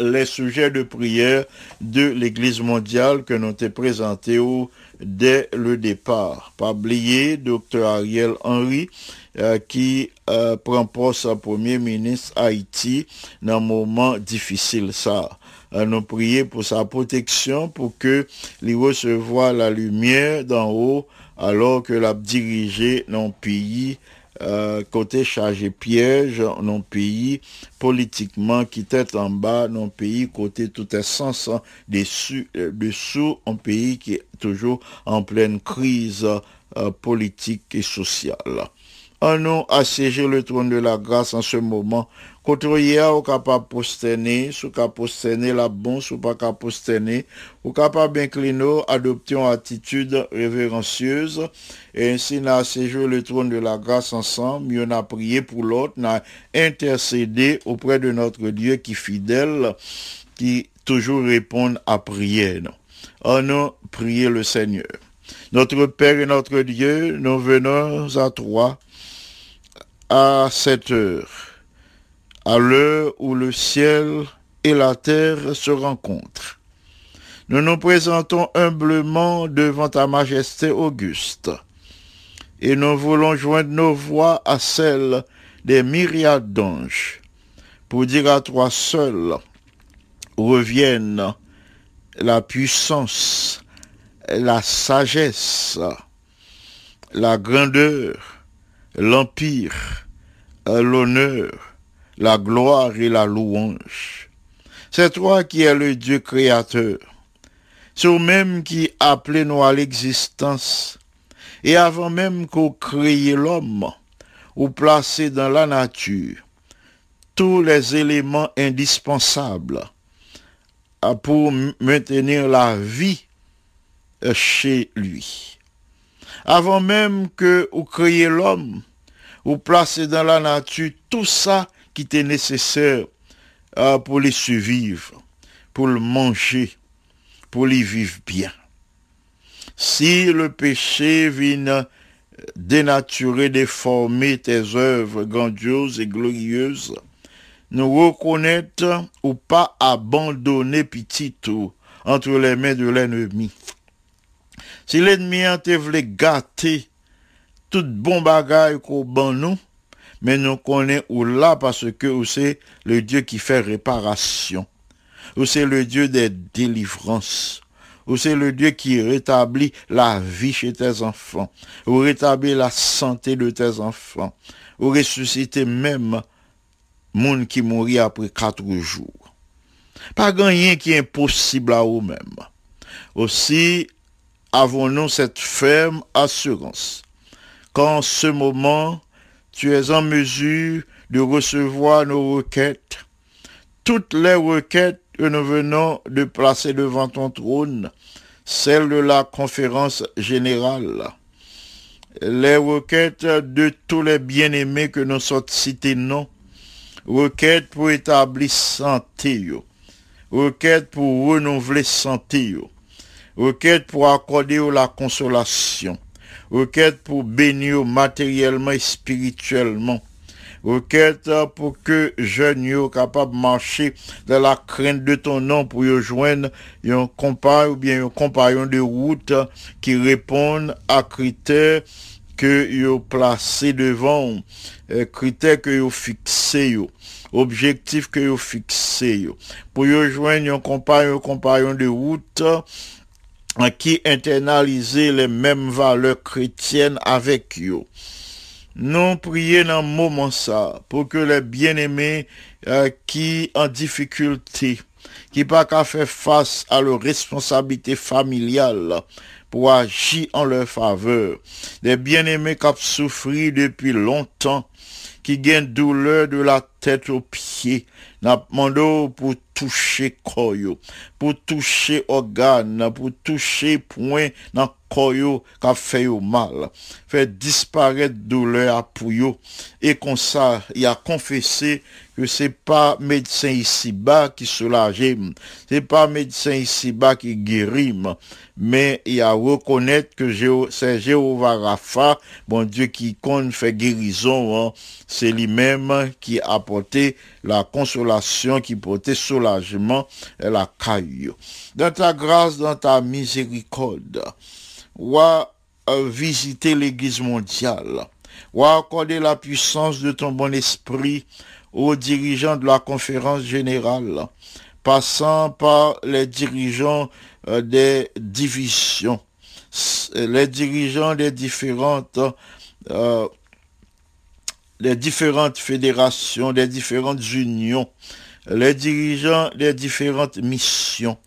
les sujets de prière de l'Église mondiale que nous avons présentés au- dès le départ. Pas oublier Dr. Ariel Henry euh, qui euh, prend poste à Premier ministre Haïti dans un moment difficile ça. Euh, nous prier pour sa protection, pour que lui recevoir la lumière d'en haut alors que l'a dirigé dans le pays euh, côté chargé piège non pays. Politiquement qui tête en bas non pays. Côté tout est sens dessus euh, dessous un pays qui est toujours en pleine crise euh, politique et sociale. En nous assiéger le trône de la grâce en ce moment Côté ou capable posterner, sous capable posterner la bon, sous pas capable posterner, ou capable incliner, adopter une attitude révérencieuse, et ainsi n'a séjour le trône de la grâce ensemble, mieux n'a prié pour l'autre, n'a intercédé auprès de notre Dieu qui fidèle, qui toujours répond à prière. En nous, prier le Seigneur. Notre Père et notre Dieu, nous venons à toi à cette heure à l'heure où le ciel et la terre se rencontrent. nous nous présentons humblement devant ta majesté auguste, et nous voulons joindre nos voix à celles des myriades d'anges, pour dire à toi seul, revienne la puissance, la sagesse, la grandeur, l'empire, l'honneur, la gloire et la louange. C'est toi qui es le Dieu créateur. C'est toi-même qui appelé nous à l'existence. Et avant même qu'on crée l'homme, ou placé dans la nature tous les éléments indispensables pour maintenir la vie chez lui. Avant même que vous créez l'homme, vous placez dans la nature tout ça qui était nécessaire euh, pour les survivre, pour le manger, pour les vivre bien. Si le péché vient dénaturer, déformer tes œuvres grandioses et glorieuses, nous reconnaître ou pas abandonner petit tout entre les mains de l'ennemi. Si l'ennemi a te voulu gâter tout bon bagaille qu'on ban mais nous connaissons ou là parce que c'est le Dieu qui fait réparation, ou c'est le Dieu des délivrances, ou c'est le Dieu qui rétablit la vie chez tes enfants, ou rétablit la santé de tes enfants, ou ressusciter même moun qui mourit après quatre jours. Pas rien qui est impossible à vous-même. Aussi, avons-nous cette ferme assurance qu'en ce moment, tu es en mesure de recevoir nos requêtes, toutes les requêtes que nous venons de placer devant ton trône, celles de la conférence générale, les requêtes de tous les bien-aimés que nous sommes cités non, requêtes pour établir santé, requêtes pour renouveler santé, requêtes pour accorder la consolation, requêtes pour bénir matériellement et spirituellement, requête pour que jeunes yo capable de marcher dans la crainte de ton nom pour joindre un compagnon ou bien un compagnon de route qui répondent à critères que yo placé devant euh, critères que yo fixé yo objectif que yo fixé yo. Pour yo joindre un compagnon un compagnon de route qui internaliser les mêmes valeurs chrétiennes avec yo. Nous prions dans moment ça pour que les bien-aimés euh, qui en difficulté, qui pas qu'à faire face à leur responsabilité familiale pour agir en leur faveur, des bien-aimés qui ont souffert depuis longtemps, qui gagnent douleur de la tête aux pieds, n'a demandé pour toucher koyo, pour toucher organe, pour toucher point dans koyo qui fait au mal, fait disparaître douleur pour yo, et comme ça, il a confessé que c'est pas médecin ici-bas qui soulage, c'est pas médecin ici-bas qui guérit, mais il a reconnaître que c'est Jéhovah Rapha, bon Dieu qui compte fait guérison, hein. c'est lui-même qui a apporté la consolation, qui portait soulagement et la caille. Dans ta grâce, dans ta miséricorde, à visiter l'église mondiale, ou accorder la puissance de ton bon esprit aux dirigeants de la conférence générale, passant par les dirigeants euh, des divisions, les dirigeants des différentes euh, les différentes fédérations, les différentes unions, les dirigeants des différentes missions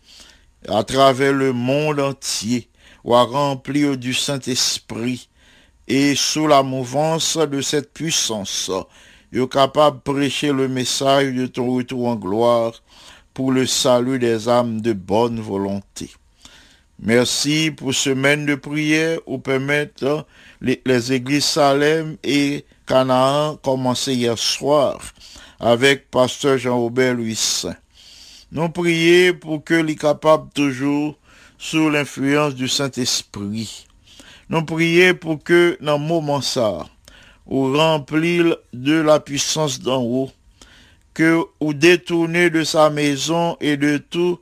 à travers le monde entier, ou à remplir du Saint-Esprit et sous la mouvance de cette puissance, est capable de prêcher le message de ton retour en gloire pour le salut des âmes de bonne volonté. Merci pour semaine de prière où permettre les, églises Salem et Canaan commencé hier soir avec pasteur Jean-Robert Louis Saint. Nous prions pour que les capables toujours sous l'influence du Saint-Esprit. Nous prions pour que dans moment ça, ou remplir de la puissance d'en haut, que ou détourner de sa maison et de tout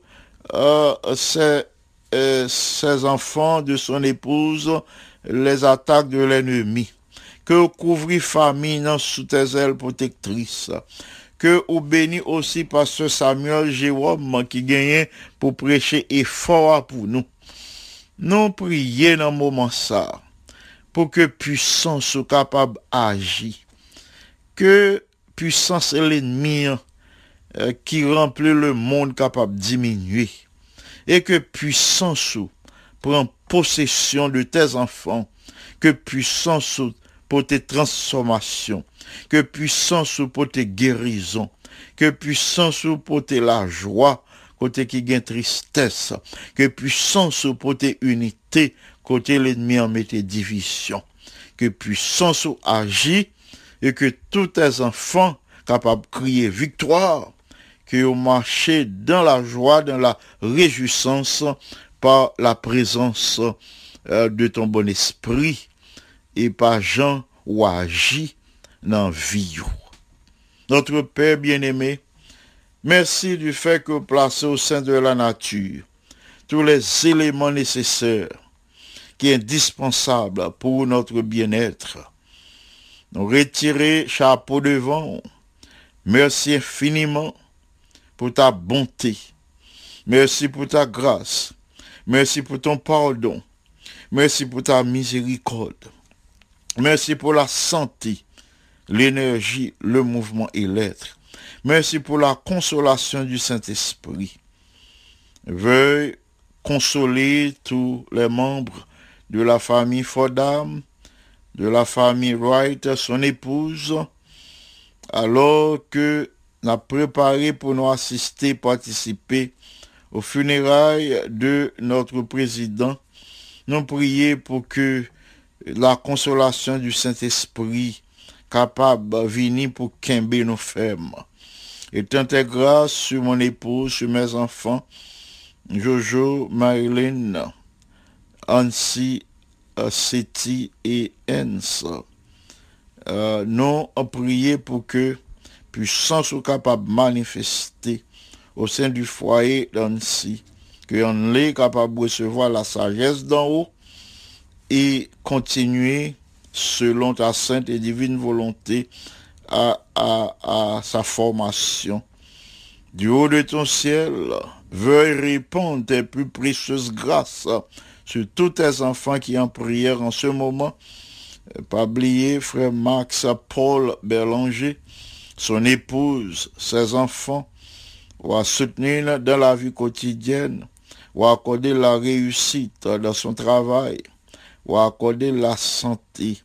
euh, ses euh, ses enfants, de son épouse, les attaques de l'ennemi. Que vous couvri famille dans sous tes ailes protectrices. Que vous bénis aussi pasteur Samuel Jérôme qui gagnait pour prêcher et fort pour nous. Nous prions dans le moment ça pour que puissance soit capable d'agir. Que puissance est l'ennemi euh, qui remplit le monde capable de diminuer. Et que puissance prend possession de tes enfants. Que puissance pour tes transformations. Que puissance pour tes guérisons. Que puissance pour tes la joie côté qui gagne tristesse. Que puissance pour tes unités côté l'ennemi en mette division. Que puissance agit et que tous tes enfants capables de crier victoire, que vous marchez dans la joie, dans la réjouissance par la présence euh, de ton bon esprit et par Jean ou agit dans vie. Notre Père bien-aimé, merci du fait que placez au sein de la nature tous les éléments nécessaires indispensable pour notre bien-être. Nous retirer chapeau devant. Merci infiniment pour ta bonté. Merci pour ta grâce. Merci pour ton pardon. Merci pour ta miséricorde. Merci pour la santé, l'énergie, le mouvement et l'être. Merci pour la consolation du Saint-Esprit. Veuille consoler tous les membres de la famille Fordham, de la famille Wright, son épouse, alors que n'a préparé pour nous assister, participer aux funérailles de notre président. Nous prions pour que la consolation du Saint-Esprit capable de venir pour quimber nos fermes. Et tant grâce sur mon épouse, sur mes enfants, Jojo, Marilyn, Ansi, euh, Seti et Ens. Euh, nous avons prié pour que puissance soit capable de manifester au sein du foyer d'Ansi, que on est capable de recevoir la sagesse d'en haut et continuer selon ta sainte et divine volonté à, sa formation. Du haut de ton ciel, veuille répondre tes plus précieuses grâces sur tous tes enfants qui en prière en ce moment. Pas oublier frère Max Paul Berlanger, son épouse, ses enfants, ou à soutenir dans la vie quotidienne, ou à accorder la réussite dans son travail, ou à accorder la santé.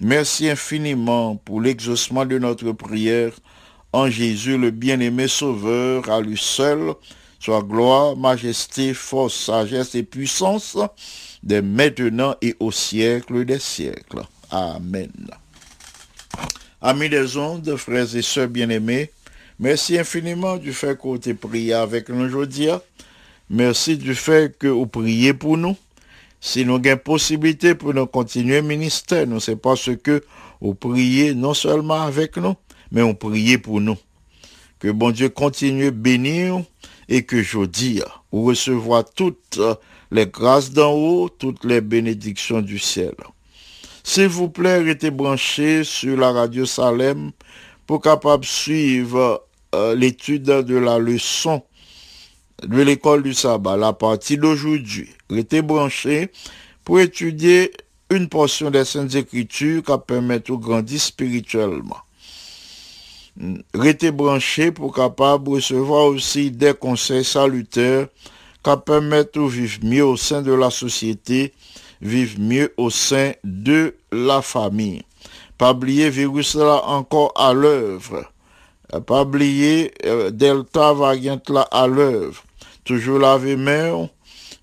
Merci infiniment pour l'exaucement de notre prière en Jésus, le bien-aimé Sauveur, à lui seul, soit gloire, majesté, force, sagesse et puissance, dès maintenant et au siècle des siècles. Amen. Amis des ondes, frères et sœurs bien-aimés, merci infiniment du fait que vous prié avec nous aujourd'hui. Merci du fait que vous priez pour nous. Si nous avons possibilité pour nous continuer ministère, nous c'est parce que vous priez non seulement avec nous, mais on priez pour nous. Que bon Dieu continue à bénir et que je dis, recevoir toutes les grâces d'en haut, toutes les bénédictions du ciel. S'il vous plaît, restez branchés sur la radio Salem pour capable suivre euh, l'étude de la leçon de l'école du sabbat, la partie d'aujourd'hui. Restez branchés pour étudier une portion des Saintes Écritures qui permet de grandir spirituellement. Restez branchés pour capable recevoir aussi des conseils salutaires qui permettent de vivre mieux au sein de la société, vivre mieux au sein de la famille. Pas oublier virus là encore à l'œuvre. Pas oublier euh, Delta variant là à l'œuvre. Toujours laver main,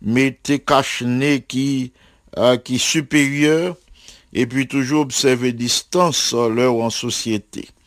mettez cache-nez qui, euh, qui supérieur et puis toujours observer distance l'heure en société.